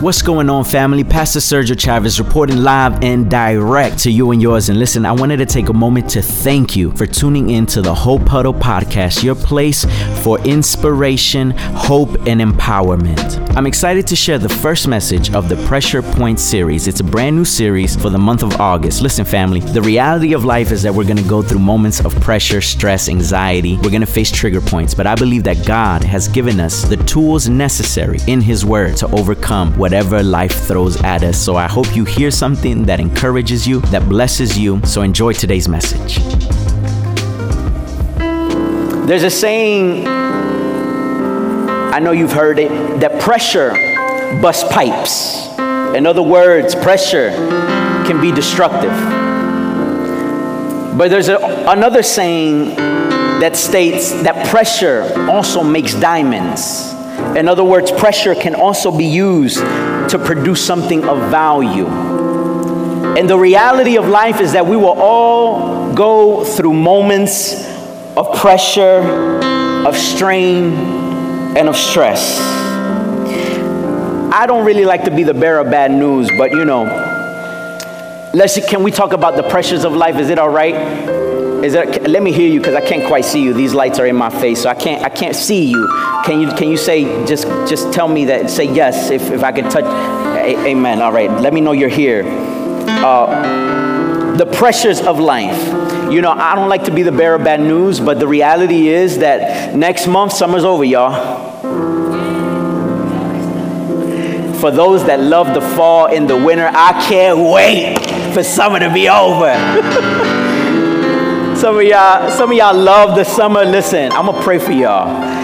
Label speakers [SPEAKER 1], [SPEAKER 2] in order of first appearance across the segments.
[SPEAKER 1] What's going on, family? Pastor Sergio Chavez reporting live and direct to you and yours. And listen, I wanted to take a moment to thank you for tuning in to the Hope Huddle podcast, your place for inspiration, hope, and empowerment. I'm excited to share the first message of the Pressure Point series. It's a brand new series for the month of August. Listen, family, the reality of life is that we're going to go through moments of pressure, stress, anxiety. We're going to face trigger points, but I believe that God has given us the tools necessary in His Word to overcome what whatever life throws at us. So I hope you hear something that encourages you, that blesses you. So enjoy today's message. There's a saying, I know you've heard it, that pressure busts pipes. In other words, pressure can be destructive. But there's a, another saying that states that pressure also makes diamonds. In other words, pressure can also be used to produce something of value. And the reality of life is that we will all go through moments of pressure, of strain, and of stress. I don't really like to be the bearer of bad news, but you know, let's can we talk about the pressures of life? Is it all right? Is that, let me hear you because I can't quite see you. These lights are in my face, so I can't I can't see you. Can you can you say just just tell me that say yes if, if I could touch a, amen. All right. Let me know you're here. Uh, the pressures of life. You know, I don't like to be the bearer of bad news, but the reality is that next month summer's over, y'all. For those that love the fall and the winter, I can't wait for summer to be over. Some of y'all, some of y'all love the summer. Listen, I'm gonna pray for y'all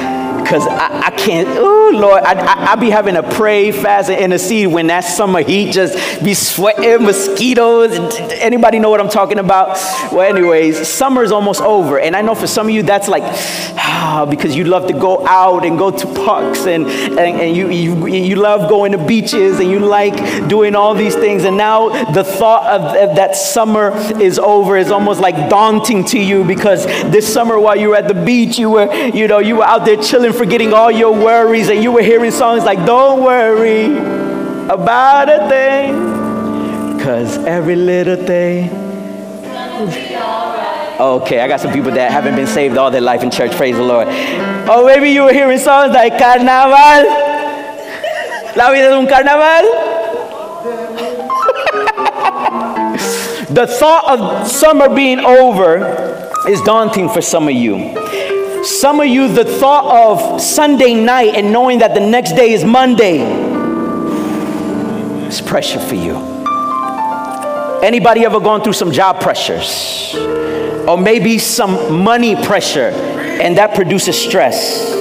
[SPEAKER 1] because I, I, can't. Oh Lord, I, I, I, be having to pray, fast, and intercede when that summer heat just be sweating, mosquitoes. Anybody know what I'm talking about? Well, anyways, summer's almost over, and I know for some of you that's like ah, because you love to go out and go to parks, and and, and you, you you love going to beaches, and you like doing all these things, and now the thought of, of that summer is over is almost like daunting to you because this summer while you were at the beach, you were you know you were out there chilling forgetting all your worries, and you were hearing songs like, Don't worry about a thing, because every little thing. Okay, I got some people that haven't been saved all their life in church, praise the Lord. Or oh, maybe you were hearing songs like Carnaval. La vida es un carnaval. the thought of summer being over is daunting for some of you. Some of you, the thought of Sunday night and knowing that the next day is Monday is pressure for you. Anybody ever gone through some job pressures? Or maybe some money pressure and that produces stress?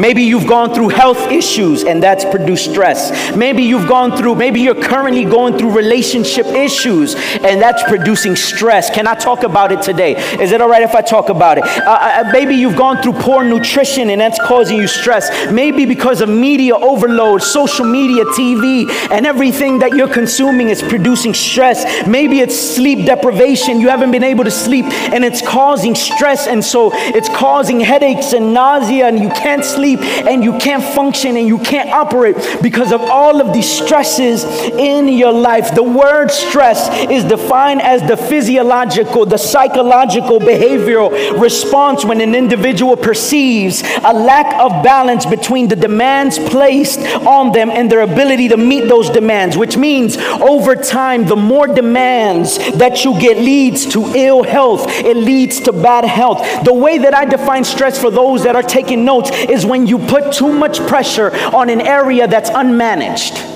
[SPEAKER 1] Maybe you've gone through health issues and that's produced stress. Maybe you've gone through, maybe you're currently going through relationship issues and that's producing stress. Can I talk about it today? Is it all right if I talk about it? Uh, uh, uh maybe you've gone through poor nutrition and that's causing you stress. Maybe because of media overload, social media, TV, and everything that you're consuming is producing stress. Maybe it's sleep deprivation. You haven't been able to sleep and it's causing stress. And so it's causing headaches and nausea and you can't sleep sleep and you can't function and you can't operate because of all of these stresses in your life. The word stress is defined as the physiological, the psychological, behavioral response when an individual perceives a lack of balance between the demands placed on them and their ability to meet those demands, which means over time, the more demands that you get leads to ill health, it leads to bad health. The way that I define stress for those that are taking notes is when you put too much pressure on an area that's unmanaged.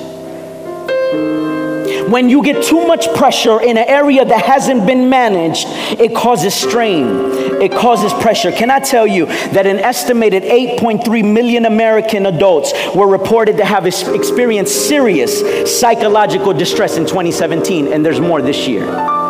[SPEAKER 1] When you get too much pressure in an area that hasn't been managed, it causes strain, it causes pressure. Can I tell you that an estimated 8.3 million American adults were reported to have experienced serious psychological distress in 2017, and there's more this year?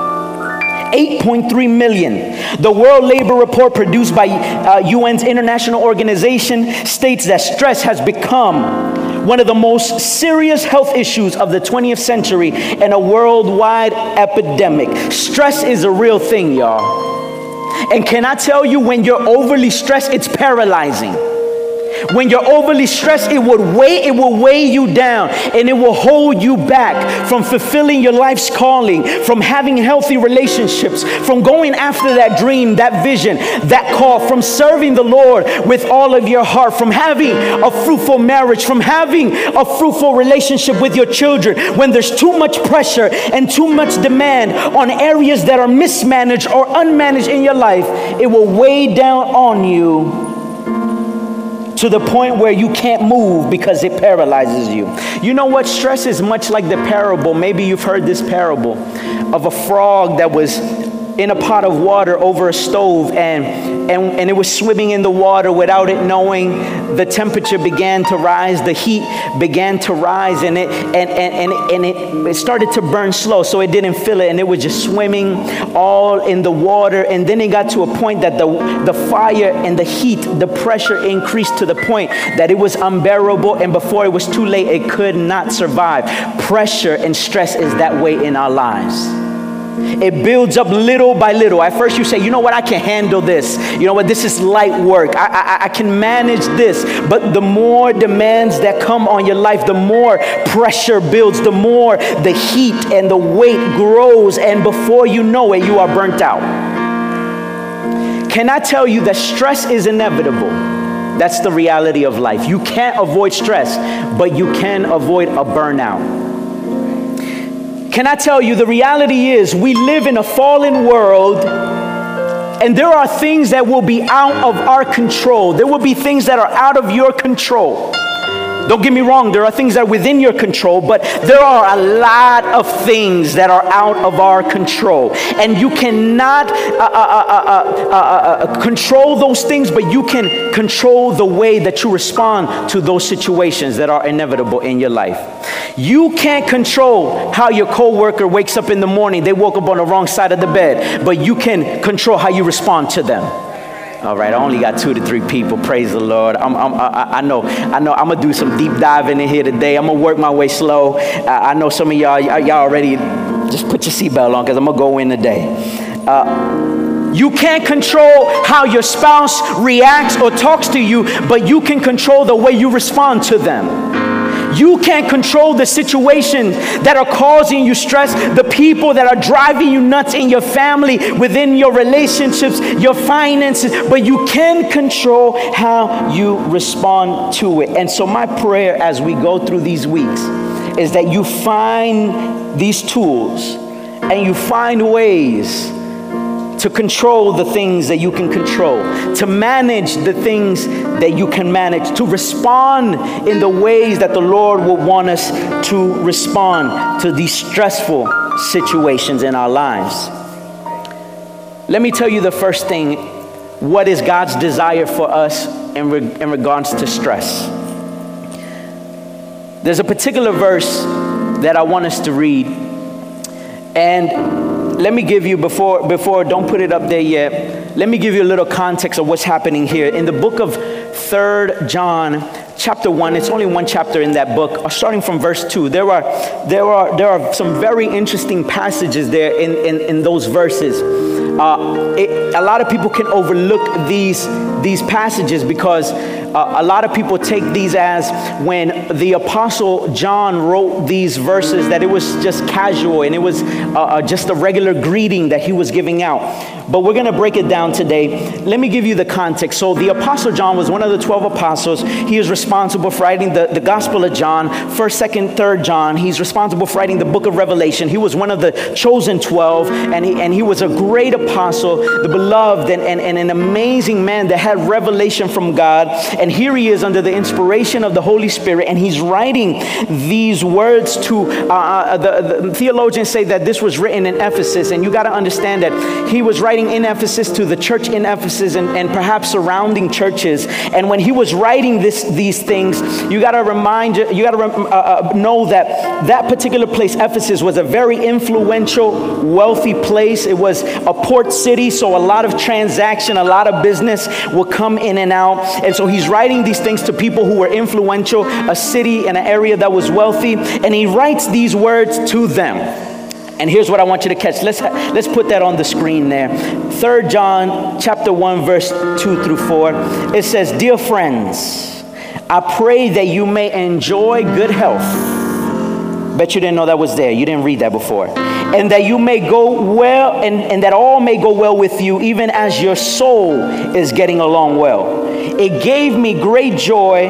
[SPEAKER 1] 8.3 million. The World Labor Report produced by uh, UN's international organization states that stress has become one of the most serious health issues of the 20th century and a worldwide epidemic. Stress is a real thing, y'all. And can I tell you, when you're overly stressed, it's paralyzing. When you're overly stressed, it would weigh, it will weigh you down and it will hold you back from fulfilling your life's calling, from having healthy relationships, from going after that dream, that vision, that call, from serving the Lord with all of your heart, from having a fruitful marriage, from having a fruitful relationship with your children. When there's too much pressure and too much demand on areas that are mismanaged or unmanaged in your life, it will weigh down on you to the point where you can't move because it paralyzes you. You know what? Stress is much like the parable. Maybe you've heard this parable of a frog that was in a pot of water over a stove and, and, and it was swimming in the water without it knowing the temperature began to rise the heat began to rise and it and, and, and, and it, it started to burn slow so it didn't feel it and it was just swimming all in the water and then it got to a point that the, the fire and the heat the pressure increased to the point that it was unbearable and before it was too late it could not survive. Pressure and stress is that way in our lives it builds up little by little. At first, you say, you know what, I can handle this. You know what, this is light work. I, I, I can manage this. But the more demands that come on your life, the more pressure builds, the more the heat and the weight grows. And before you know it, you are burnt out. Can I tell you that stress is inevitable? That's the reality of life. You can't avoid stress, but you can avoid a burnout. Can I tell you, the reality is we live in a fallen world and there are things that will be out of our control. There will be things that are out of your control. Don't get me wrong, there are things that are within your control, but there are a lot of things that are out of our control. And you cannot uh, uh, uh, control those things, but you can control the way that you respond to those situations that are inevitable in your life. You can't control how your coworker wakes up in the morning, they woke up on the wrong side of the bed, but you can control how you respond to them. All right, I only got two to three people. Praise the Lord. I'm, I'm, I, I know, I know. I'm gonna do some deep diving in here today. I'm gonna work my way slow. I, I know some of y'all, y'all already just put your seatbelt on because I'm gonna go in today. Uh, you can't control how your spouse reacts or talks to you, but you can control the way you respond to them. You can't control the situations that are causing you stress, the people that are driving you nuts in your family, within your relationships, your finances, but you can control how you respond to it. And so, my prayer as we go through these weeks is that you find these tools and you find ways to control the things that you can control, to manage the things that you can manage, to respond in the ways that the Lord will want us to respond to these stressful situations in our lives. Let me tell you the first thing what is God's desire for us in, re- in regards to stress? There's a particular verse that I want us to read, and let me give you before before don't put it up there yet. Let me give you a little context of what's happening here. In the book of third john chapter 1 it's only one chapter in that book uh, starting from verse 2 there are there are there are some very interesting passages there in in, in those verses. Uh, it, a lot of people can overlook these these passages because a lot of people take these as when the apostle John wrote these verses that it was just casual and it was uh, uh just a regular greeting that he was giving out. But we're going to break it down today. Let me give you the context. So, the apostle John was one of the 12 apostles. He is responsible for writing the, the Gospel of John, 1st, 2nd, 3rd John. He's responsible for writing the book of Revelation. He was one of the chosen 12, and he, and he was a great apostle, the beloved, and, and, and an amazing man that had revelation from God and here he is under the inspiration of the Holy Spirit, and he's writing these words to uh, uh, the, the theologians say that this was written in Ephesus. And you got to understand that he was writing in Ephesus to the church in Ephesus and, and perhaps surrounding churches. And when he was writing this, these things, you got to remind you, got to uh, uh, know that that particular place, Ephesus, was a very influential, wealthy place. It was a port city, so a lot of transaction, a lot of business would come in and out. And so he's writing these things to people who were influential, a city and an area that was wealthy, and he writes these words to them. And here's what I want you to catch. Let's, let's put that on the screen there. Third John chapter 1, verse 2 through 4. It says, Dear friends, I pray that you may enjoy good health. Bet you didn't know that was there. You didn't read that before. And that you may go well, and, and that all may go well with you, even as your soul is getting along well. It gave me great joy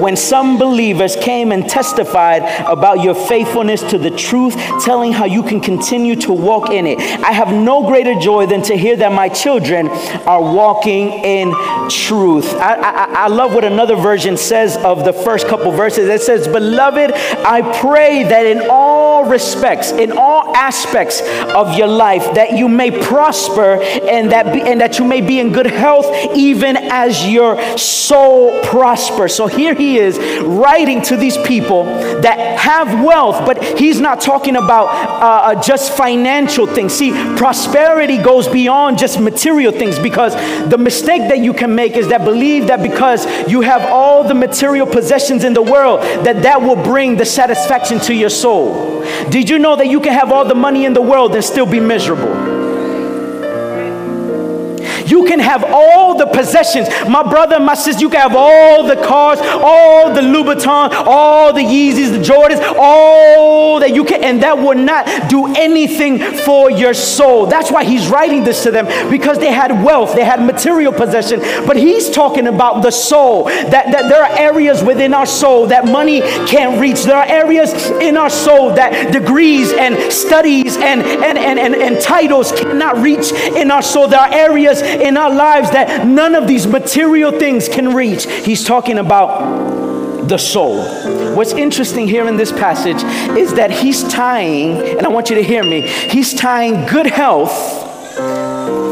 [SPEAKER 1] when some believers came and testified about your faithfulness to the truth, telling how you can continue to walk in it. I have no greater joy than to hear that my children are walking in truth. I, I, I love what another version says of the first couple verses. It says, Beloved, I pray that in all respects, in all aspects of your life, that you may prosper and that, be, and that you may be in good health, even as your soul prospers. So here he is writing to these people that have wealth, but he's not talking about uh, uh, just financial things. See, prosperity goes beyond just material things because the mistake that you can make is that believe that because you have all the material possessions in the world, that that will bring the satisfaction to your soul. Did you know that you can have all the money in the world and still be miserable? You can have all the possessions. My brother, my sister, you can have all the cars, all the Louboutin, all the Yeezys, the Jordans, all that you can, and that will not do anything for your soul. That's why he's writing this to them because they had wealth, they had material possession, but he's talking about the soul. That, that there are areas within our soul that money can't reach. There are areas in our soul that degrees and studies and, and, and, and, and titles cannot reach in our soul. There are areas in our lives that none of these material things can reach. He's talking about the soul. What's interesting here in this passage is that he's tying, and I want you to hear me, he's tying good health.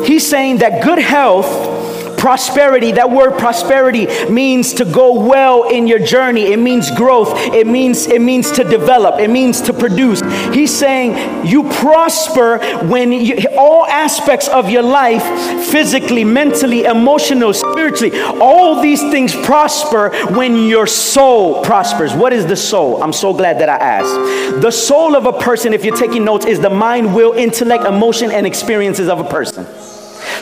[SPEAKER 1] He's saying that good health prosperity, that word prosperity means to go well in your journey. It means growth. It means it means to develop. It means to produce. He's saying you prosper when you, all aspects of your life, physically, mentally, emotional, spiritually, all these things prosper when your soul prospers. What is the soul? I'm so glad that I asked. The soul of a person, if you're taking notes, is the mind, will, intellect, emotion, and experiences of a person.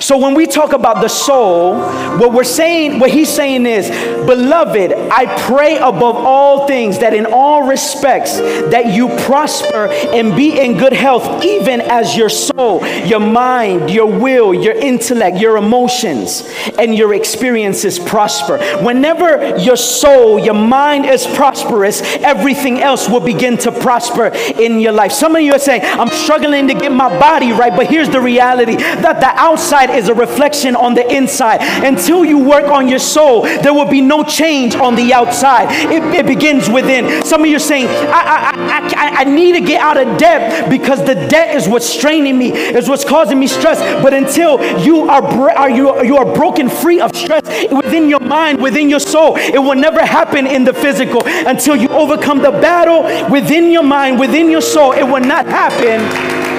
[SPEAKER 1] So when we talk about the soul, what we're saying, what he's saying is, beloved, I pray above all things that in all respects that you prosper and be in good health, even as your soul, your mind, your will, your intellect, your emotions, and your experiences prosper. Whenever your soul, your mind is prosperous, everything else will begin to prosper in your life. Some of you are saying, I'm struggling to get my body right, but here's the reality that the outside outside is a reflection on the inside. Until you work on your soul, there will be no change on the outside. It, it begins within. Some of you are saying, I, I, I, I need to get out of debt because the debt is what's straining me, is what's causing me stress. But until you are, are you, you are broken free of stress within your mind, within your soul, it will never happen in the physical. Until you overcome the battle within your mind, within your soul, it will not happen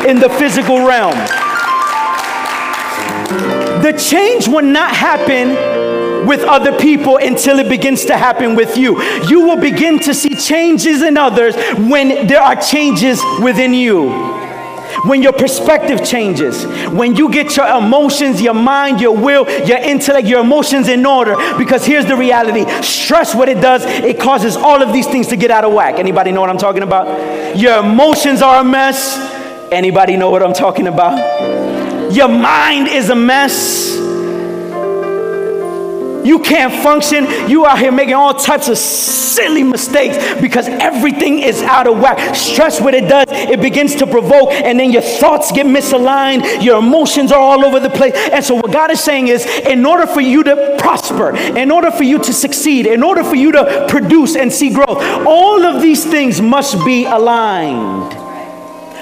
[SPEAKER 1] in the physical realm the change will not happen with other people until it begins to happen with you. You will begin to see changes in others when there are changes within you. When your perspective changes, when you get your emotions, your mind, your will, your intellect, your emotions in order. Because here's the reality stress, what it does, it causes all of these things to get out of whack. Anybody know what I'm talking about? Your emotions are a mess. Anybody know what I'm talking about? Your mind is a mess. You can't function. You out here making all types of silly mistakes because everything is out of whack. Stress, what it does, it begins to provoke, and then your thoughts get misaligned. Your emotions are all over the place. And so, what God is saying is, in order for you to prosper, in order for you to succeed, in order for you to produce and see growth, all of these things must be aligned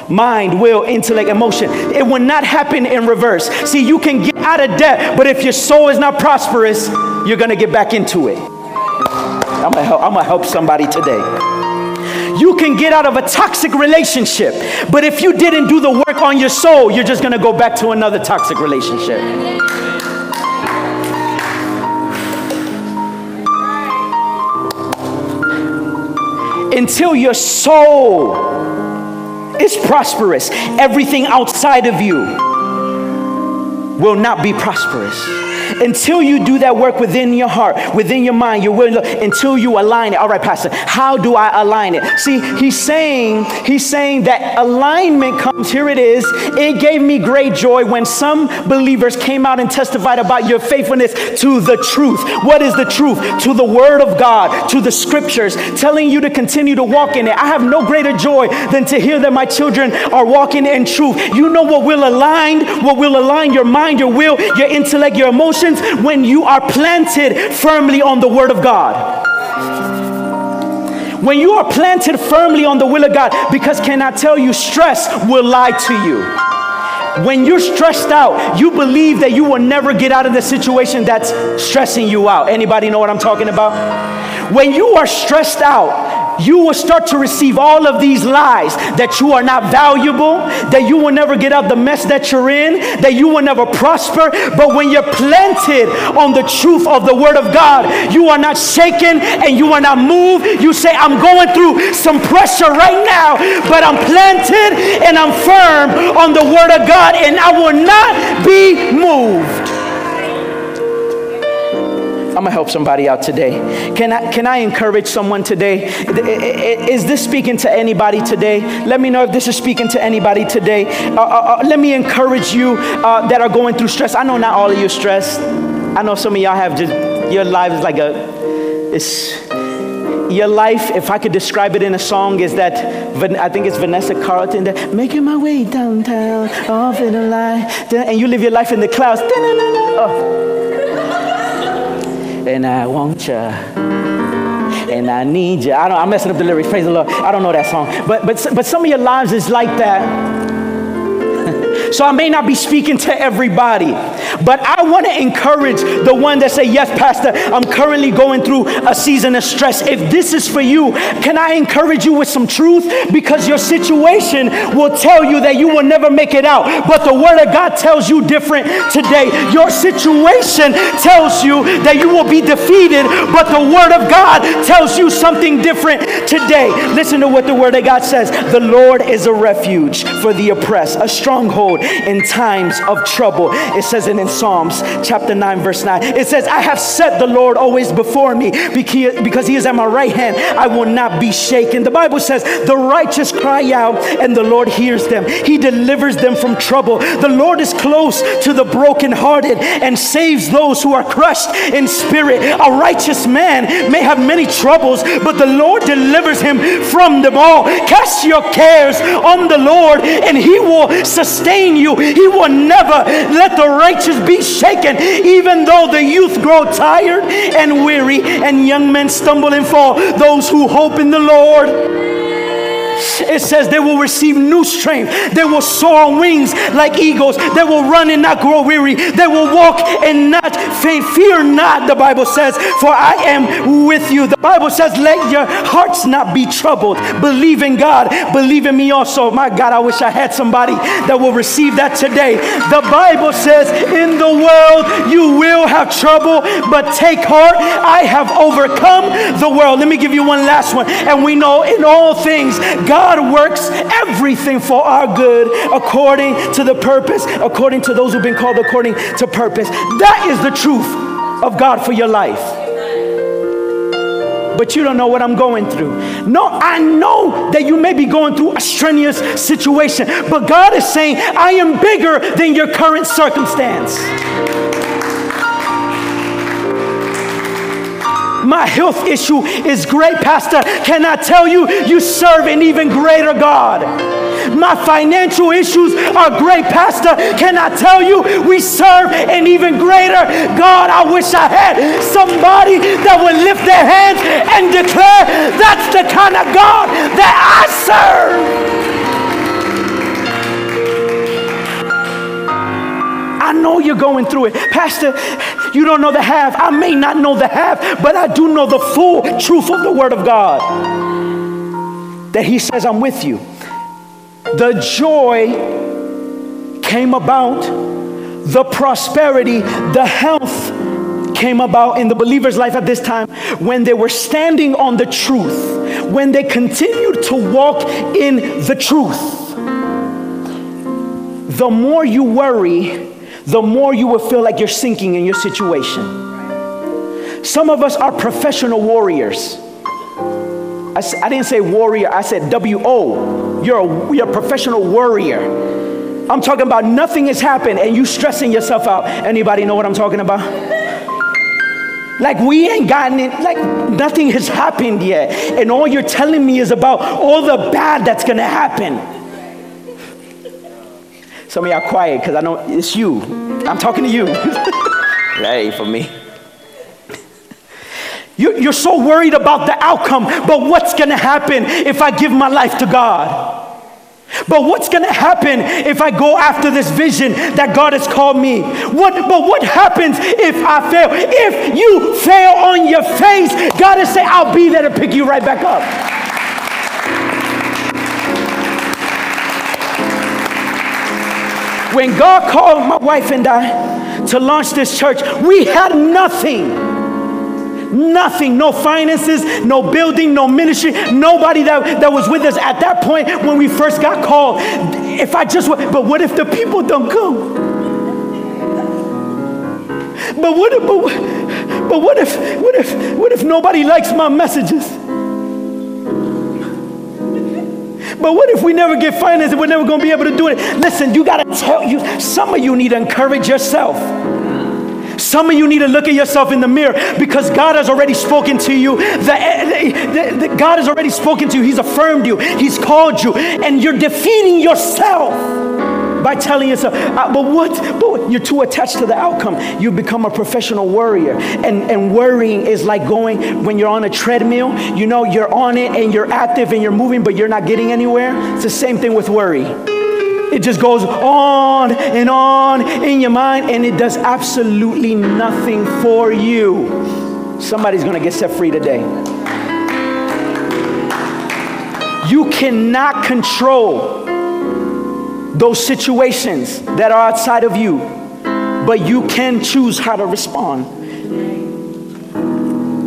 [SPEAKER 1] mind, will, intellect, emotion. It will not happen in reverse. See, you can get out of debt, but if your soul is not prosperous, you're going to get back into it. I'm going to help somebody today. You can get out of a toxic relationship, but if you didn't do the work on your soul, you're just going to go back to another toxic relationship. Until your soul is prosperous, everything outside of you will not be prosperous. Until you do that work within your heart, within your mind, your will, until you align it. All right, Pastor, how do I align it? See, he's saying, he's saying that alignment comes, here it is. It gave me great joy when some believers came out and testified about your faithfulness to the truth. What is the truth? To the word of God, to the scriptures, telling you to continue to walk in it. I have no greater joy than to hear that my children are walking in truth. You know what will align, what will align your mind, your will, your intellect, your emotions when you are planted firmly on the word of God. When you are planted firmly on the will of God, because can I tell you, stress will lie to you. When you're stressed out, you believe that you will never get out of the situation that's stressing you out. Anybody know what I'm talking about? When you are stressed out, you will start to receive all of these lies that you are not valuable, that you will never get out the mess that you're in, that you will never prosper. But when you're planted on the truth of the Word of God, you are not shaken and you are not moved. You say, I'm going through some pressure right now, but I'm planted and I'm firm on the Word of God, and I will not be moved. I'm gonna help somebody out today. Can I, can I encourage someone today? Is this speaking to anybody today? Let me know if this is speaking to anybody today. Uh, uh, uh, let me encourage you uh, that are going through stress. I know not all of you stressed. I know some of y'all have just, your life is like a, it's, your life, if I could describe it in a song, is that I think it's Vanessa Carlton that making my way downtown, off in the light, and you live your life in the clouds. Oh and I want you and I need you. I don't, I'm messing up the lyrics. Praise the Lord. I don't know that song, but but but some of your lives is like that. So I may not be speaking to everybody, but I want to encourage the one that say, "Yes, Pastor, I'm currently going through a season of stress." If this is for you, can I encourage you with some truth? Because your situation will tell you that you will never make it out, but the Word of God tells you different today. Your situation tells you that you will be defeated, but the Word of God tells you something different today. Listen to what the Word of God says: "The Lord is a refuge for the oppressed, a stronghold." In times of trouble. It says it in Psalms chapter 9, verse 9. It says, I have set the Lord always before me because he is at my right hand. I will not be shaken. The Bible says, The righteous cry out and the Lord hears them. He delivers them from trouble. The Lord is close to the brokenhearted and saves those who are crushed in spirit. A righteous man may have many troubles, but the Lord delivers him from them all. Cast your cares on the Lord and he will sustain sustain you. He will never let the righteous be shaken, even though the youth grow tired and weary and young men stumble and fall. Those who hope in the Lord it says they will receive new strength. They will soar on wings like eagles. They will run and not grow weary. They will walk and not faint. Fear not, the Bible says, for I am with you. The Bible says, let your hearts not be troubled. Believe in God. Believe in me also. My God, I wish I had somebody that will receive that today. The Bible says, in the world you will have trouble, but take heart. I have overcome the world. Let me give you one last one. And we know in all things, God works everything for our good according to the purpose, according to those who've been called according to purpose. That is the truth of God for your life. But you don't know what I'm going through. No, I know that you may be going through a strenuous situation, but God is saying, I am bigger than your current circumstance. My health issue is great, Pastor. Can I tell you, you serve an even greater God? My financial issues are great, Pastor. Can I tell you, we serve an even greater God? I wish I had somebody that would lift their hands and declare, That's the kind of God that I serve. Know you're going through it. Pastor, you don't know the half. I may not know the half, but I do know the full truth of the Word of God. That He says, I'm with you. The joy came about, the prosperity, the health came about in the believer's life at this time when they were standing on the truth, when they continued to walk in the truth. The more you worry, the more you will feel like you're sinking in your situation. Some of us are professional warriors. I, I didn't say warrior, I said W O. You're a, you're a professional warrior. I'm talking about nothing has happened and you stressing yourself out. Anybody know what I'm talking about? Like we ain't gotten it, like nothing has happened yet. And all you're telling me is about all the bad that's gonna happen. Some of y'all quiet because I know it's you. I'm talking to you. ain't for me. You're so worried about the outcome, but what's gonna happen if I give my life to God? But what's going to happen if I go after this vision that God has called me? What, but what happens if I fail? If you fail on your face, God is saying, I'll be there to pick you right back up. When God called my wife and I to launch this church, we had nothing. Nothing, no finances, no building, no ministry, nobody that, that was with us at that point when we first got called. If I just, but what if the people don't come? But what if, but, but what if, what if, what if nobody likes my messages? But what if we never get financed and we're never going to be able to do it? Listen, you got to tell you, some of you need to encourage yourself. Some of you need to look at yourself in the mirror because God has already spoken to you. The, the, the, God has already spoken to you. He's affirmed you, He's called you, and you're defeating yourself by telling yourself, uh, but what? But you're too attached to the outcome. You become a professional worrier. And, and worrying is like going when you're on a treadmill, you know, you're on it and you're active and you're moving, but you're not getting anywhere. It's the same thing with worry. It just goes on and on in your mind, and it does absolutely nothing for you. Somebody's gonna get set free today. You cannot control those situations that are outside of you, but you can choose how to respond.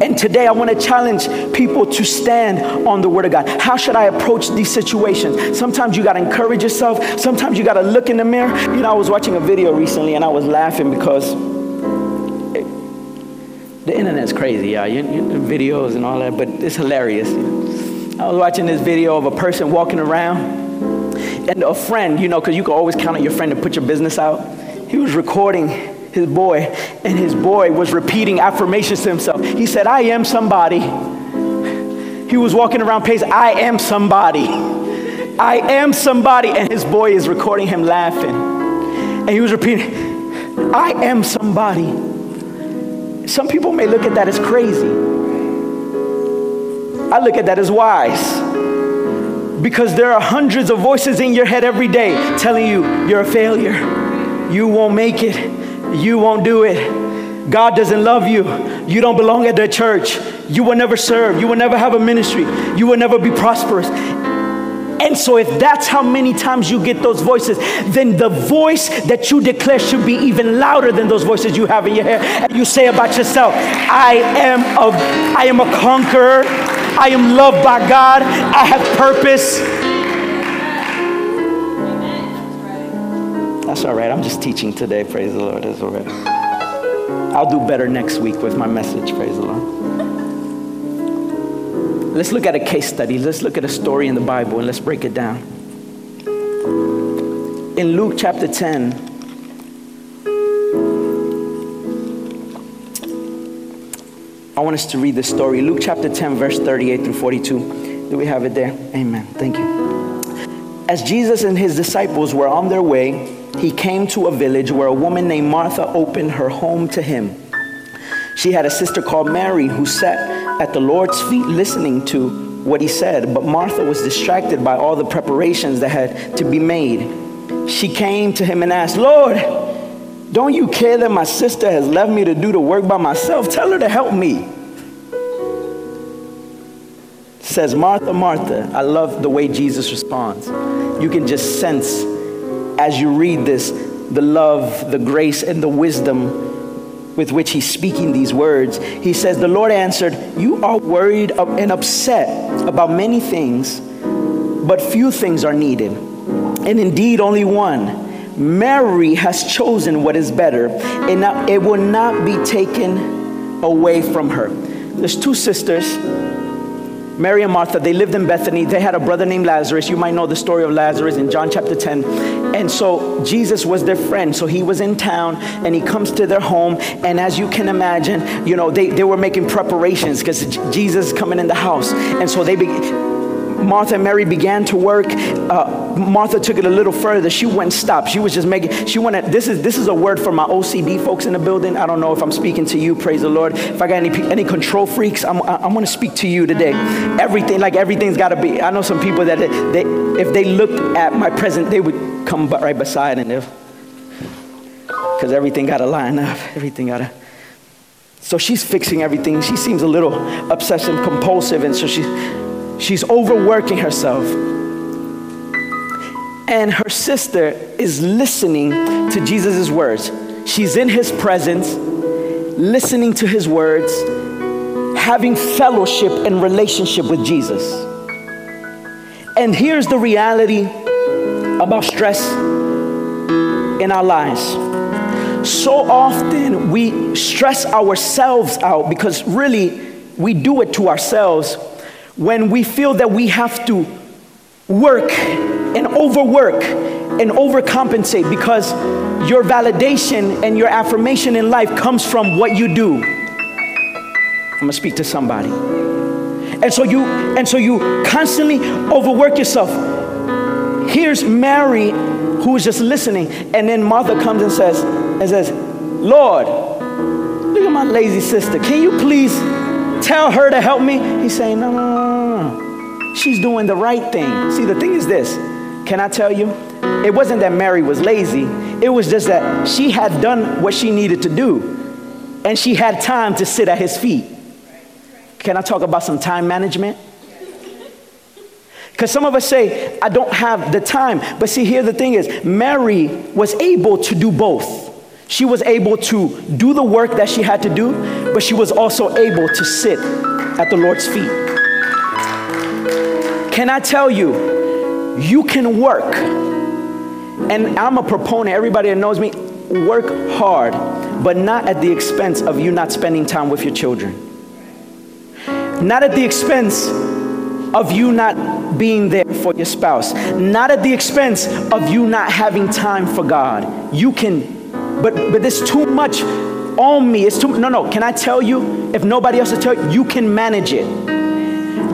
[SPEAKER 1] And today I want to challenge people to stand on the Word of God. How should I approach these situations? Sometimes you got to encourage yourself. Sometimes you got to look in the mirror. You know, I was watching a video recently and I was laughing because the internet's crazy, yeah. You, you, videos and all that, but it's hilarious. I was watching this video of a person walking around and a friend, you know, because you can always count on your friend to put your business out. He was recording his boy, and his boy was repeating affirmations to himself. He said, I am somebody. He was walking around pace, I am somebody. I am somebody. And his boy is recording him laughing. And he was repeating, I am somebody. Some people may look at that as crazy. I look at that as wise. Because there are hundreds of voices in your head every day telling you you're a failure, you won't make it, you won't do it. God doesn't love you. You don't belong at the church. You will never serve. You will never have a ministry. You will never be prosperous. And so, if that's how many times you get those voices, then the voice that you declare should be even louder than those voices you have in your head. And you say about yourself, I am a, I am a conqueror. I am loved by God. I have purpose. That's all right. I'm just teaching today. Praise the Lord. That's all right. I'll do better next week with my message. Praise the Lord. Let's look at a case study. Let's look at a story in the Bible and let's break it down. In Luke chapter 10, I want us to read this story. Luke chapter 10, verse 38 through 42. Do we have it there? Amen. Thank you. As Jesus and his disciples were on their way, he came to a village where a woman named Martha opened her home to him. She had a sister called Mary who sat at the Lord's feet listening to what he said, but Martha was distracted by all the preparations that had to be made. She came to him and asked, Lord, don't you care that my sister has left me to do the work by myself? Tell her to help me. Says Martha, Martha. I love the way Jesus responds. You can just sense as you read this, the love, the grace, and the wisdom with which he's speaking these words. He says, The Lord answered, You are worried and upset about many things, but few things are needed. And indeed, only one. Mary has chosen what is better, and it will not be taken away from her. There's two sisters, Mary and Martha, they lived in Bethany. They had a brother named Lazarus. You might know the story of Lazarus in John chapter 10. And so Jesus was their friend. So he was in town and he comes to their home. And as you can imagine, you know, they, they were making preparations because Jesus coming in the house. And so they, be, Martha and Mary began to work. Uh, Martha took it a little further. She went and stopped. She was just making, she wanted, this is, this is a word for my OCD folks in the building. I don't know if I'm speaking to you, praise the Lord. If I got any, any control freaks, I'm, I'm going to speak to you today. Everything, like everything's got to be, I know some people that they, if they looked at my present, they would come right beside and if, because everything got to line up. Everything got to, so she's fixing everything. She seems a little obsessive compulsive. And so she, She's overworking herself. And her sister is listening to Jesus' words. She's in his presence, listening to his words, having fellowship and relationship with Jesus. And here's the reality about stress in our lives. So often we stress ourselves out because really we do it to ourselves when we feel that we have to work and overwork and overcompensate because your validation and your affirmation in life comes from what you do. I'm gonna speak to somebody. And so you and so you constantly overwork yourself. Here's Mary who is just listening, and then Martha comes and says, and says, Lord, look at my lazy sister. Can you please tell her to help me? He's saying, no, no, no, no. She's doing the right thing. See, the thing is this. Can I tell you? It wasn't that Mary was lazy. It was just that she had done what she needed to do. And she had time to sit at his feet. Can I talk about some time management? Because some of us say, I don't have the time. But see, here the thing is, Mary was able to do both. She was able to do the work that she had to do, but she was also able to sit at the Lord's feet. Can I tell you, you can work, and I'm a proponent, everybody that knows me, work hard, but not at the expense of you not spending time with your children. Not at the expense of you not being there for your spouse. Not at the expense of you not having time for God. You can but but there's too much on me. It's too no no. Can I tell you? If nobody else to tell you, you can manage it.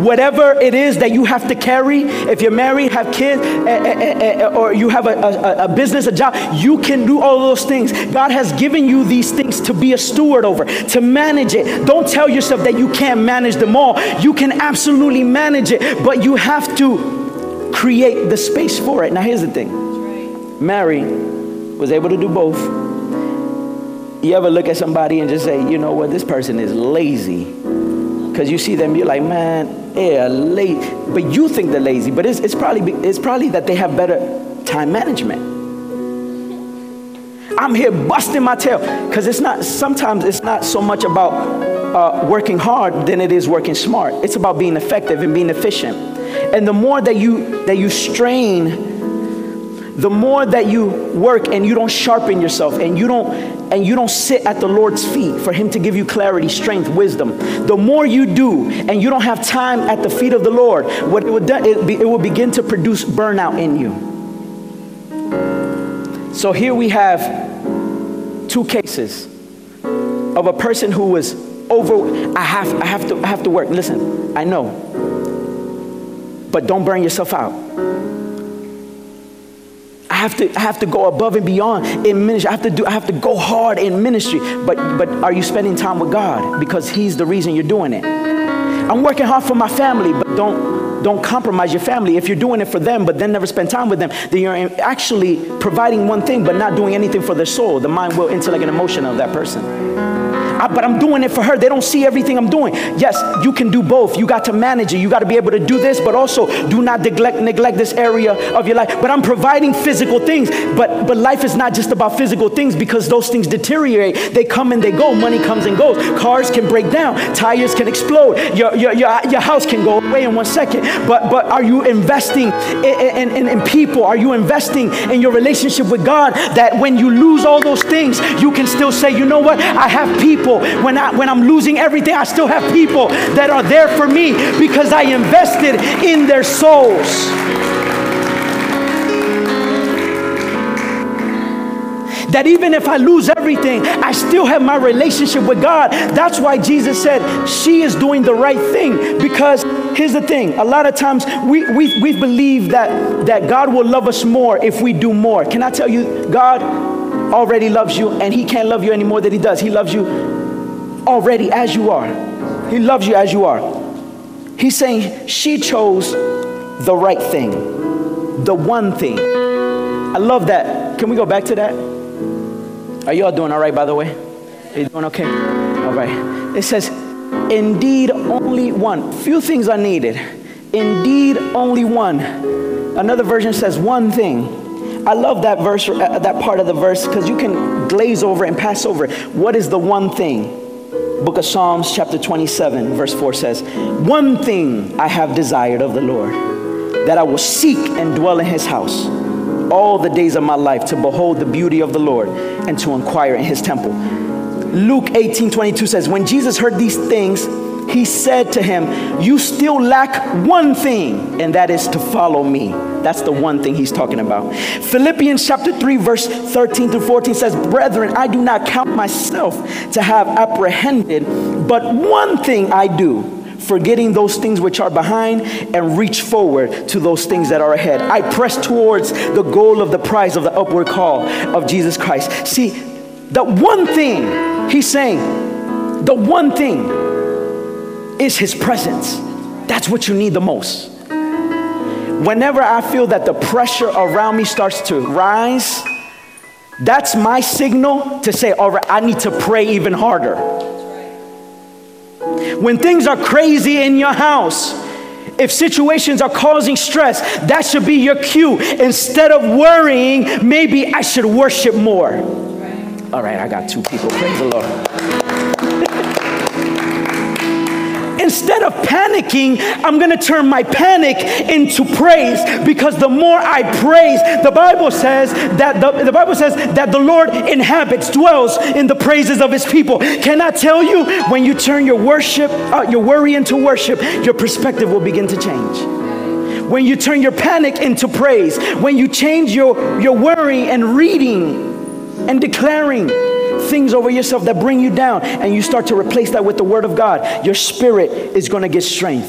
[SPEAKER 1] Whatever it is that you have to carry, if you're married, have kids, eh, eh, eh, or you have a, a, a business, a job, you can do all those things. God has given you these things to be a steward over, to manage it. Don't tell yourself that you can't manage them all. You can absolutely manage it, but you have to create the space for it. Now, here's the thing Mary was able to do both you ever look at somebody and just say, you know what, this person is lazy? Because you see them, you're like, man, they're lazy. But you think they're lazy, but it's, it's, probably, it's probably that they have better time management. I'm here busting my tail because it's not, sometimes it's not so much about uh, working hard than it is working smart. It's about being effective and being efficient. And the more that you, that you strain the more that you work and you don't sharpen yourself and you don't and you don't sit at the Lord's feet for him to give you clarity, strength, wisdom, the more you do and you don't have time at the feet of the Lord, what it would do, it, be, it will begin to produce burnout in you. So here we have two cases of a person who was over I have I have to I have to work. Listen, I know. But don't burn yourself out have to I have to go above and beyond in ministry. I have to do I have to go hard in ministry. But but are you spending time with God? Because He's the reason you're doing it. I'm working hard for my family, but don't don't compromise your family. If you're doing it for them, but then never spend time with them, then you're actually providing one thing, but not doing anything for their soul, the mind, will, intellect, and emotion of that person. I, but I'm doing it for her. They don't see everything I'm doing. Yes, you can do both. You got to manage it. You got to be able to do this, but also do not neglect, neglect this area of your life. But I'm providing physical things. But, but life is not just about physical things because those things deteriorate. They come and they go. Money comes and goes. Cars can break down. Tires can explode. Your, your, your, your house can go away in one second. But, but are you investing in, in, in people? Are you investing in your relationship with God that when you lose all those things, you can still say, you know what? I have people. When, I, when I'm losing everything, I still have people that are there for me because I invested in their souls. that even if I lose everything, I still have my relationship with God. That's why Jesus said she is doing the right thing. Because here's the thing a lot of times we, we, we believe that, that God will love us more if we do more. Can I tell you, God already loves you and He can't love you any more than He does. He loves you already as you are. He loves you as you are. He's saying she chose the right thing, the one thing. I love that. Can we go back to that? Are you all doing all right, by the way? Are you doing okay? All right. It says, indeed, only one. Few things are needed. Indeed, only one. Another version says, one thing. I love that verse, uh, that part of the verse, because you can glaze over and pass over. What is the one thing? Book of Psalms, chapter 27, verse 4 says, One thing I have desired of the Lord, that I will seek and dwell in his house all the days of my life to behold the beauty of the Lord and to inquire in his temple. Luke 18 22 says, When Jesus heard these things, he said to him, You still lack one thing, and that is to follow me. That's the one thing he's talking about. Philippians chapter 3, verse 13 to 14 says, Brethren, I do not count myself to have apprehended, but one thing I do forgetting those things which are behind and reach forward to those things that are ahead. I press towards the goal of the prize of the upward call of Jesus Christ. See, the one thing he's saying, the one thing is his presence. That's what you need the most. Whenever I feel that the pressure around me starts to rise, that's my signal to say, all right, I need to pray even harder. When things are crazy in your house, if situations are causing stress, that should be your cue. Instead of worrying, maybe I should worship more. All right, I got two people. Praise the Lord. Instead of panicking, I'm going to turn my panic into praise because the more I praise, the Bible says that the, the Bible says that the Lord inhabits, dwells in the praises of his people. Can I tell you when you turn your worship, uh, your worry into worship, your perspective will begin to change when you turn your panic into praise, when you change your, your worry and reading and declaring things over yourself that bring you down and you start to replace that with the Word of God, your spirit is going to get strength.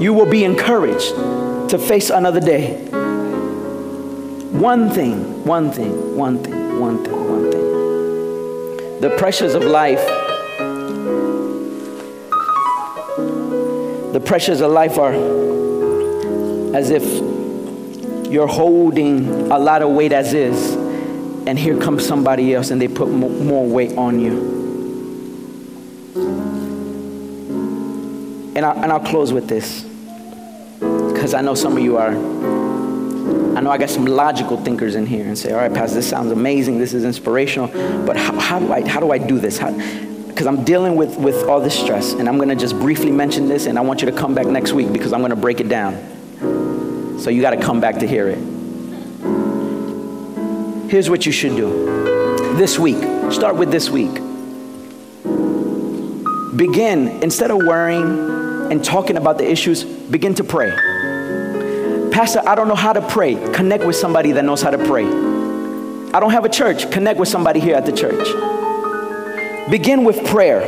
[SPEAKER 1] You will be encouraged to face another day. One thing, one thing, one thing, one thing, one thing. The pressures of life, the pressures of life are as if you're holding a lot of weight as is and here comes somebody else and they put more weight on you. And, I, and I'll close with this because I know some of you are. I know I got some logical thinkers in here and say, all right, Pastor, this sounds amazing. This is inspirational. But how, how do, I, how do I do this? Because I'm dealing with, with all this stress. And I'm going to just briefly mention this. And I want you to come back next week because I'm going to break it down. So you got to come back to hear it. Here's what you should do this week. Start with this week. Begin, instead of worrying and talking about the issues, begin to pray. Pastor, I don't know how to pray. Connect with somebody that knows how to pray. I don't have a church. Connect with somebody here at the church. Begin with prayer.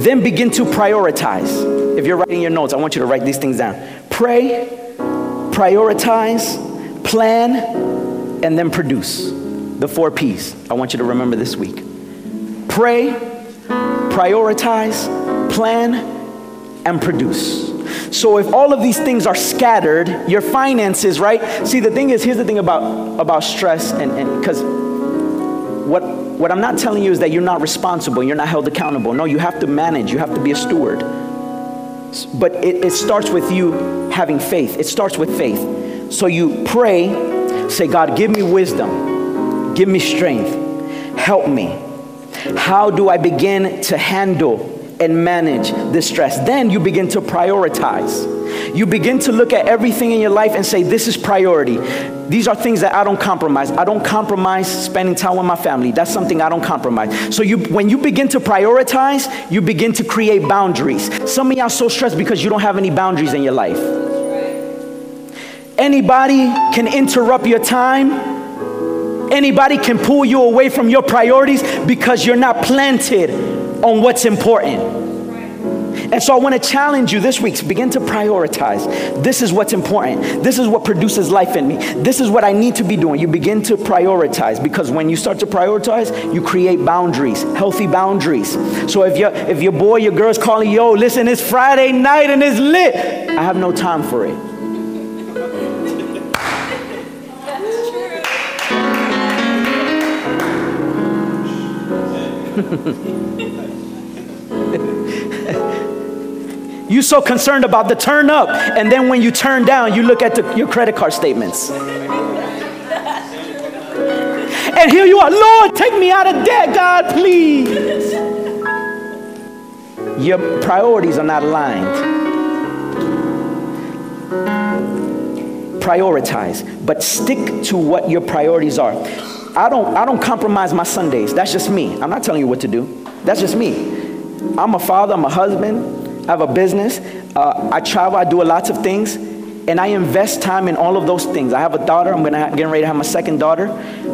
[SPEAKER 1] Then begin to prioritize. If you're writing your notes, I want you to write these things down. Pray, prioritize, plan, and then produce. The four P's I want you to remember this week pray, prioritize, plan, and produce. So if all of these things are scattered, your finances, right? See, the thing is, here's the thing about about stress, and because what what I'm not telling you is that you're not responsible, you're not held accountable. No, you have to manage, you have to be a steward. But it, it starts with you having faith. It starts with faith. So you pray, say, God, give me wisdom, give me strength, help me. How do I begin to handle and manage this stress? Then you begin to prioritize. You begin to look at everything in your life and say, This is priority. These are things that I don't compromise. I don't compromise spending time with my family. That's something I don't compromise. So you, when you begin to prioritize, you begin to create boundaries. Some of y'all so stressed because you don't have any boundaries in your life. Anybody can interrupt your time. Anybody can pull you away from your priorities because you're not planted on what's important. And so I want to challenge you this week to begin to prioritize. This is what's important. This is what produces life in me. This is what I need to be doing. You begin to prioritize because when you start to prioritize, you create boundaries, healthy boundaries. So if your if your boy, your girl's calling, yo, listen, it's Friday night and it's lit. I have no time for it. You so concerned about the turn up, and then when you turn down, you look at the, your credit card statements. And here you are, Lord, take me out of debt, God, please. Your priorities are not aligned. Prioritize, but stick to what your priorities are. I don't, I don't compromise my Sundays. That's just me. I'm not telling you what to do. That's just me. I'm a father, I'm a husband, I have a business. Uh, I travel. I do a lots of things. And I invest time in all of those things. I have a daughter. I'm gonna get ready to have my second daughter.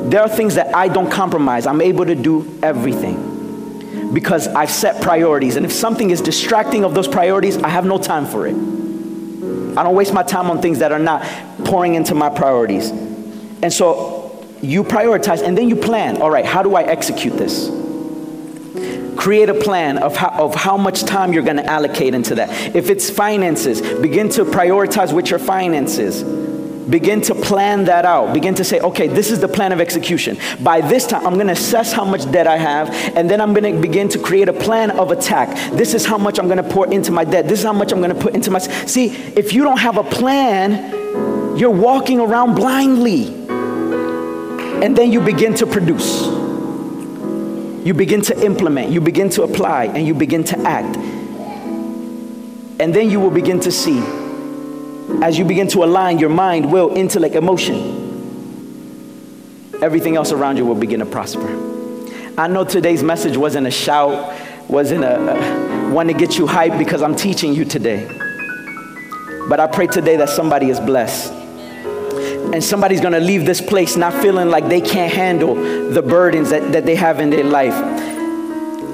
[SPEAKER 1] There are things that I don't compromise. I'm able to do everything because I've set priorities. And if something is distracting of those priorities, I have no time for it. I don't waste my time on things that are not pouring into my priorities. And so you prioritize and then you plan. All right, how do I execute this? Create a plan of how, of how much time you're going to allocate into that. If it's finances, begin to prioritize with your finances. Begin to plan that out. Begin to say, okay, this is the plan of execution. By this time, I'm going to assess how much debt I have, and then I'm going to begin to create a plan of attack. This is how much I'm going to pour into my debt. This is how much I'm going to put into my. See, if you don't have a plan, you're walking around blindly. And then you begin to produce you begin to implement, you begin to apply, and you begin to act. And then you will begin to see, as you begin to align your mind, will, intellect, emotion, everything else around you will begin to prosper. I know today's message wasn't a shout, wasn't a, a one to get you hyped because I'm teaching you today. But I pray today that somebody is blessed and somebody's gonna leave this place not feeling like they can't handle the burdens that, that they have in their life.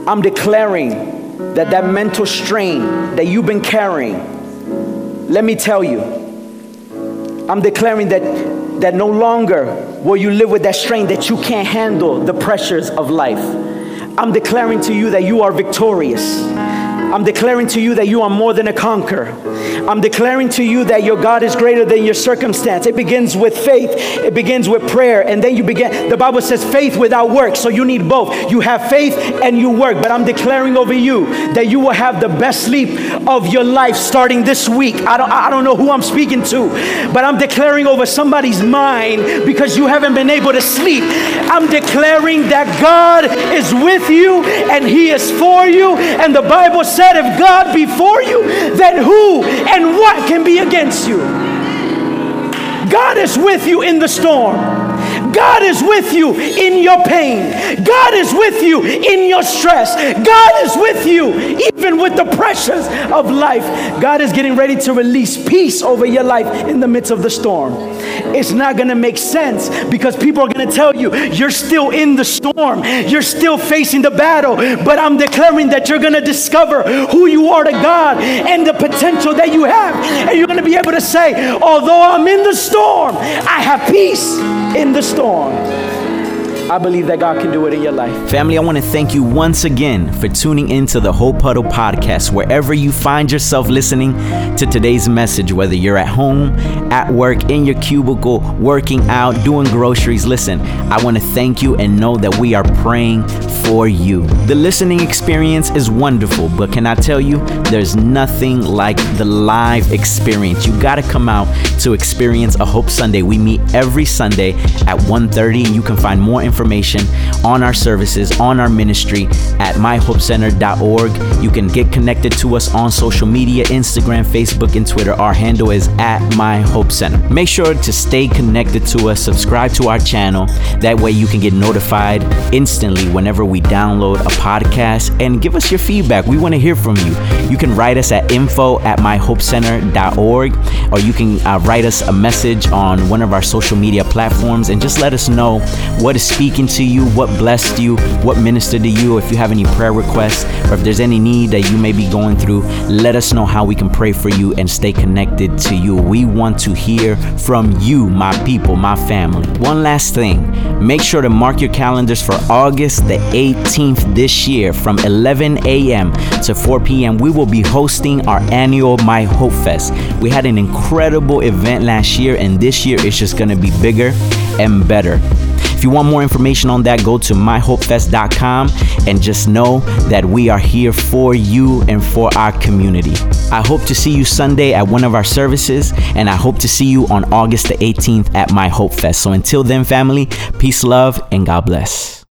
[SPEAKER 1] I'm declaring that that mental strain that you've been carrying, let me tell you, I'm declaring that that no longer will you live with that strain that you can't handle the pressures of life. I'm declaring to you that you are victorious. I'm declaring to you that you are more than a conqueror. I'm declaring to you that your God is greater than your circumstance. It begins with faith, it begins with prayer, and then you begin. The Bible says faith without work, so you need both. You have faith and you work. But I'm declaring over you that you will have the best sleep of your life starting this week. I don't, I don't know who I'm speaking to, but I'm declaring over somebody's mind because you haven't been able to sleep. I'm declaring that God is with you and He is for you, and the Bible says said, If God be for you, then who and what can be against you? God is with you in the storm. God is with you in your pain. God is with you in your stress. God is with you even with the pressures of life. God is getting ready to release peace over your life in the midst of the storm. It's not going to make sense because people are going to tell you you're still in the storm. You're still facing the battle, but I'm declaring that you're going to discover who you are to God and the potential that you have. And you're going to be able to say, although I'm in the storm, I have peace in the storm on. I believe that God can do it in your life.
[SPEAKER 2] Family, I want to thank you once again for tuning into the Hope Huddle podcast. Wherever you find yourself listening,
[SPEAKER 1] to today's message, whether you're at home, at work, in your cubicle, working out, doing groceries, listen, I want to thank you and know that we are praying for you. The listening experience is wonderful, but can I tell you, there's nothing like the live experience. You got to come out to experience a Hope Sunday. We meet every Sunday at 1:30 and you can find more information on our services, on our ministry at myhopecenter.org. You can get connected to us on social media, Instagram, Facebook, and Twitter. Our handle is at My Hope Center. Make sure to stay connected to us, subscribe to our channel. That way you can get notified instantly whenever we download a podcast and give us your feedback. We want to hear from you. You can write us at info at myhopecenter.org or you can uh, write us a message on one of our social media platforms and just let us know what is speaking to you, what blessed you, what ministered to you. If you have any prayer requests or if there's any need that you may be going through, let us know how we can pray for you and stay connected to you. We want to hear from you, my people, my family. One last thing make sure to mark your calendars for August the 18th this year from 11 a.m. to 4 p.m. We will be hosting our annual My Hope Fest. We had an incredible event last year, and this year it's just going to be bigger and better. If you want more information on that, go to myhopefest.com and just know that we are here for you and for our community. I hope to see you Sunday at one of our services, and I hope to see you on August the 18th at My Hope Fest. So until then, family, peace, love, and God bless.